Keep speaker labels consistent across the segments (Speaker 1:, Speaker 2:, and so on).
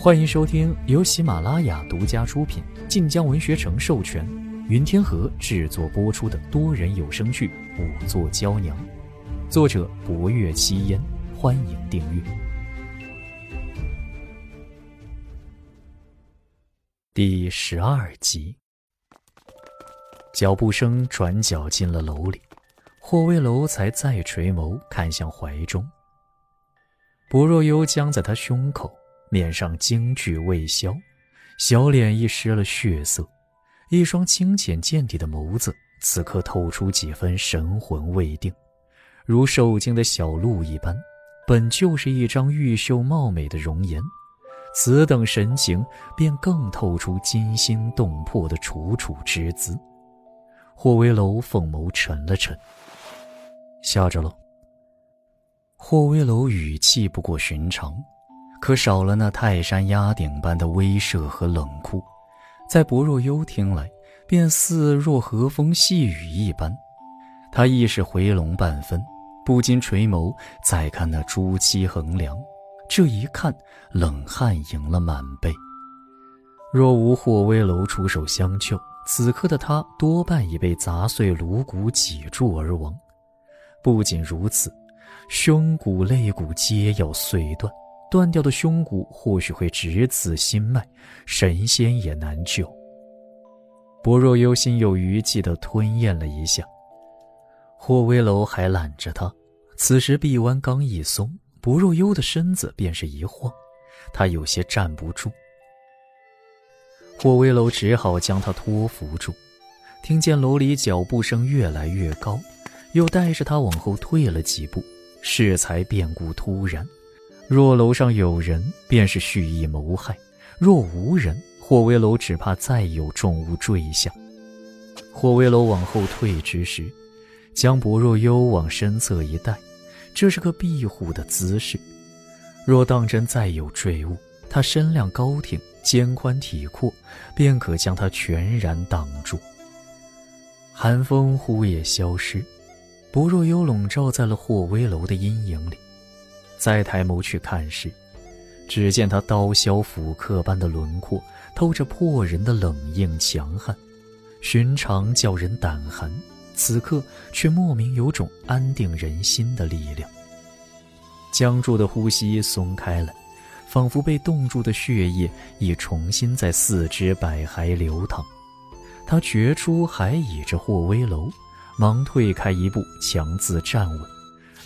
Speaker 1: 欢迎收听由喜马拉雅独家出品、晋江文学城授权、云天河制作播出的多人有声剧《五座娇娘》，作者：博月七烟。欢迎订阅。第十二集，脚步声转角进了楼里，霍威楼才再垂眸看向怀中。薄若幽僵在他胸口，面上惊惧未消，小脸亦失了血色，一双清浅见底的眸子此刻透出几分神魂未定，如受惊的小鹿一般。本就是一张玉秀貌美的容颜，此等神情便更透出惊心动魄的楚楚之姿。霍威楼凤眸沉了沉，吓着了。霍威楼语气不过寻常，可少了那泰山压顶般的威慑和冷酷，在薄若幽听来，便似若和风细雨一般。他亦是回笼半分，不禁垂眸再看那朱漆横梁，这一看，冷汗盈了满背。若无霍威楼出手相救，此刻的他多半已被砸碎颅骨挤住而亡。不仅如此。胸骨、肋骨皆要碎断，断掉的胸骨或许会直刺心脉，神仙也难救。薄若幽心有余悸地吞咽了一下。霍威楼还揽着他，此时臂弯刚一松，薄若幽的身子便是一晃，他有些站不住。霍威楼只好将他托扶住，听见楼里脚步声越来越高，又带着他往后退了几步。适才变故突然，若楼上有人，便是蓄意谋害；若无人，霍威楼只怕再有重物坠下。霍威楼往后退之时，将薄若幽往身侧一带，这是个庇护的姿势。若当真再有坠物，他身量高挺，肩宽体阔，便可将他全然挡住。寒风忽也消失。薄若幽笼罩在了霍威楼的阴影里，再抬眸去看时，只见他刀削斧刻般的轮廓，透着破人的冷硬强悍。寻常叫人胆寒，此刻却莫名有种安定人心的力量。僵住的呼吸松开了，仿佛被冻住的血液已重新在四肢百骸流淌。他觉出还倚着霍威楼。忙退开一步，强自站稳，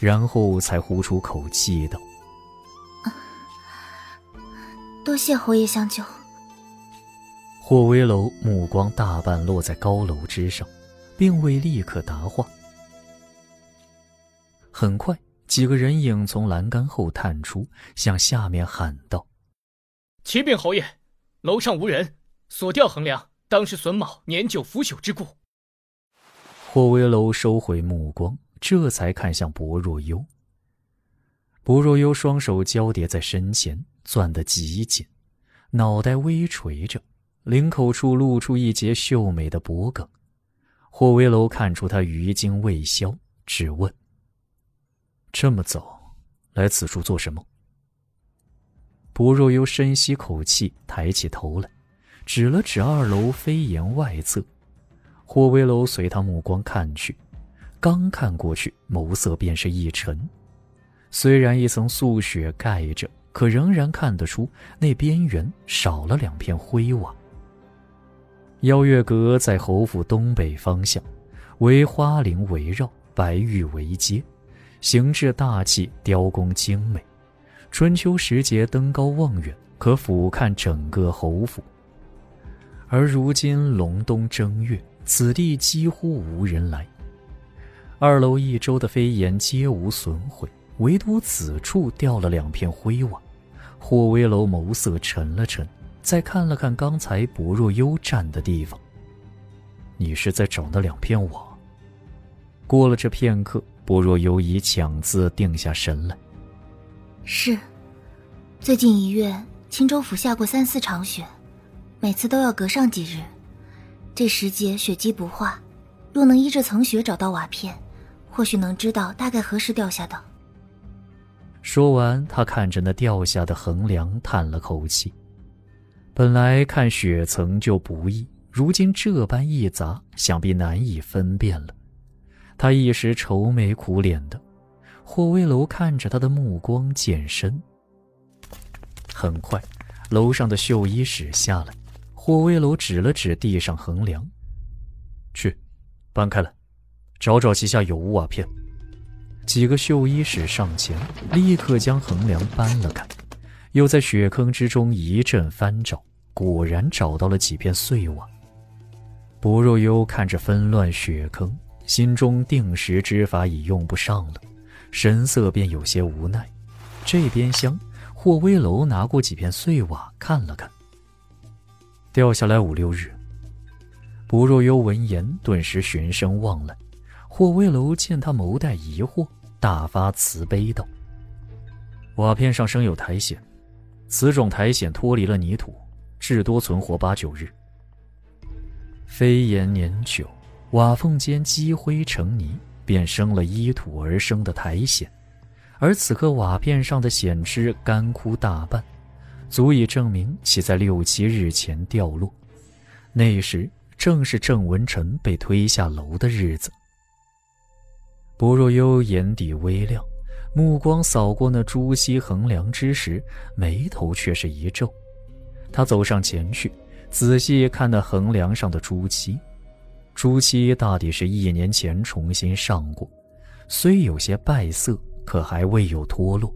Speaker 1: 然后才呼出口气道：“
Speaker 2: 多谢侯爷相救。”
Speaker 1: 霍威楼目光大半落在高楼之上，并未立刻答话。很快，几个人影从栏杆后探出，向下面喊道：“
Speaker 3: 启禀侯爷，楼上无人，锁掉横梁，当是榫卯年久腐朽之故。”
Speaker 1: 霍威楼收回目光，这才看向薄若幽。薄若幽双手交叠在身前，攥得极紧，脑袋微垂着，领口处露出一截秀美的脖颈。霍威楼看出他余惊未消，只问：“这么早来此处做什么？”薄若幽深吸口气，抬起头来，指了指二楼飞檐外侧。霍威楼随他目光看去，刚看过去，眸色便是一沉。虽然一层素雪盖着，可仍然看得出那边缘少了两片灰瓦。邀月阁在侯府东北方向，为花林围绕，白玉为阶，形制大气，雕工精美。春秋时节登高望远，可俯瞰整个侯府。而如今隆冬正月。此地几乎无人来。二楼一周的飞檐皆无损毁，唯独此处掉了两片灰瓦。霍威楼眸色沉了沉，再看了看刚才薄若幽站的地方。你是在找那两片瓦？过了这片刻，薄若幽已强自定下神来。
Speaker 2: 是，最近一月，青州府下过三四场雪，每次都要隔上几日。这时节雪积不化，若能依这层雪找到瓦片，或许能知道大概何时掉下的。
Speaker 1: 说完，他看着那掉下的横梁，叹了口气，本来看雪层就不易，如今这般一砸，想必难以分辨了。他一时愁眉苦脸的。霍威楼看着他的目光渐深。很快，楼上的绣衣使下来，霍威楼指了指地上横梁：“去，搬开来，找找其下有无瓦片。”几个绣衣使上前，立刻将横梁搬了开，又在雪坑之中一阵翻找，果然找到了几片碎瓦。薄若幽看着纷乱雪坑，心中定时之法已用不上了，神色便有些无奈。这边厢，霍威楼拿过几片碎瓦看了看，掉下来五六日。薄若幽闻言，顿时循声望来。霍威楼见他眸带疑惑，大发慈悲道：“瓦片上生有苔藓，此种苔藓脱离了泥土，至多存活八九日。飞檐年久，瓦缝间积灰成泥，便生了依土而生的苔藓。而此刻瓦片上的藓枝干枯大半，足以证明其在六七日前掉落。那时正是郑文臣被推下楼的日子。”薄若幽眼底微亮，目光扫过那朱漆横梁之时，眉头却是一皱。他走上前去，仔细看那横梁上的朱漆。朱漆大抵是一年前重新上过，虽有些败色，可还未有脱落。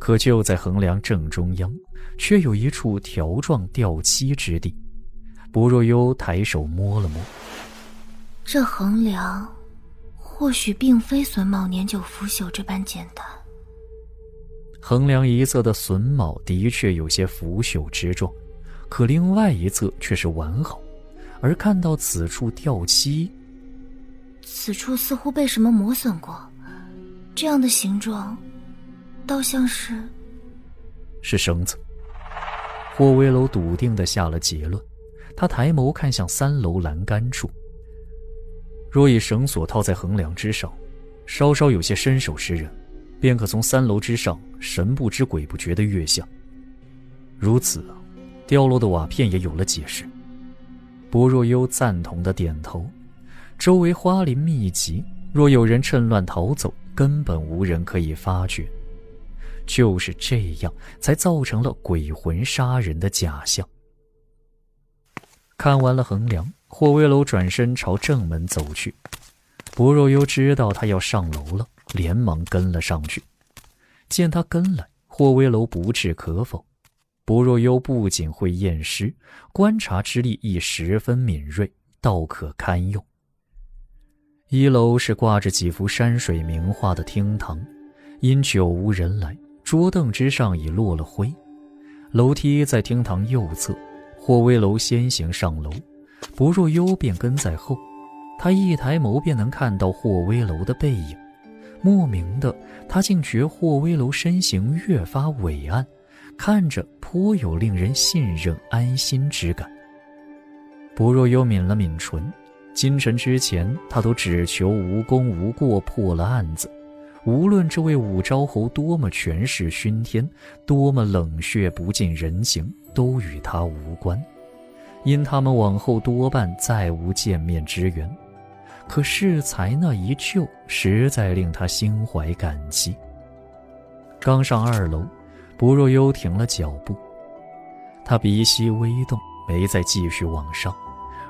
Speaker 1: 可就在横梁正中央，却有一处条状掉漆之地。薄若幽抬手摸了摸，
Speaker 2: 这横梁。或许并非榫卯年久腐朽这般简单。
Speaker 1: 横梁一侧的榫卯的确有些腐朽之状，可另外一侧却是完好。而看到此处掉漆，
Speaker 2: 此处似乎被什么磨损过，这样的形状，倒像是
Speaker 1: 是绳子。霍威楼笃定的下了结论，他抬眸看向三楼栏杆处。若以绳索套在横梁之上，稍稍有些身手之人，便可从三楼之上神不知鬼不觉的跃下。如此，掉落的瓦片也有了解释。薄若幽赞同的点头。周围花林密集，若有人趁乱逃走，根本无人可以发觉。就是这样，才造成了鬼魂杀人的假象。看完了横梁。霍威楼转身朝正门走去，薄若幽知道他要上楼了，连忙跟了上去。见他跟来，霍威楼不置可否。薄若幽不仅会验尸，观察之力亦十分敏锐，倒可堪用。一楼是挂着几幅山水名画的厅堂，因久无人来，桌凳之上已落了灰。楼梯在厅堂右侧，霍威楼先行上楼。薄若幽便跟在后，他一抬眸便能看到霍威楼的背影。莫名的，他竟觉霍威楼身形越发伟岸，看着颇有令人信任安心之感。薄若幽抿了抿唇，今晨之前，他都只求无功无过破了案子。无论这位武昭侯多么权势熏天，多么冷血不近人情，都与他无关。因他们往后多半再无见面之缘，可适才那一救，实在令他心怀感激。刚上二楼，薄若幽停了脚步，他鼻息微动，没再继续往上，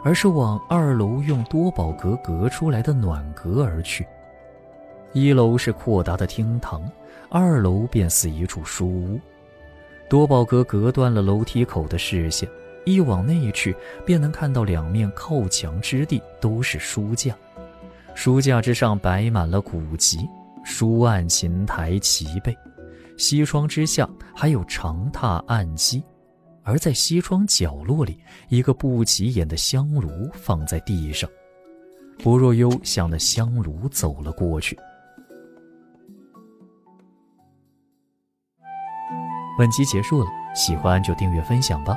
Speaker 1: 而是往二楼用多宝阁隔出来的暖阁而去。一楼是阔达的厅堂，二楼便似一处书屋，多宝阁隔断了楼梯口的视线。一往内去，便能看到两面靠墙之地都是书架，书架之上摆满了古籍，书案琴台齐备，西窗之下还有长榻案几，而在西窗角落里，一个不起眼的香炉放在地上。薄若幽向那香炉走了过去。本集结束了，喜欢就订阅分享吧。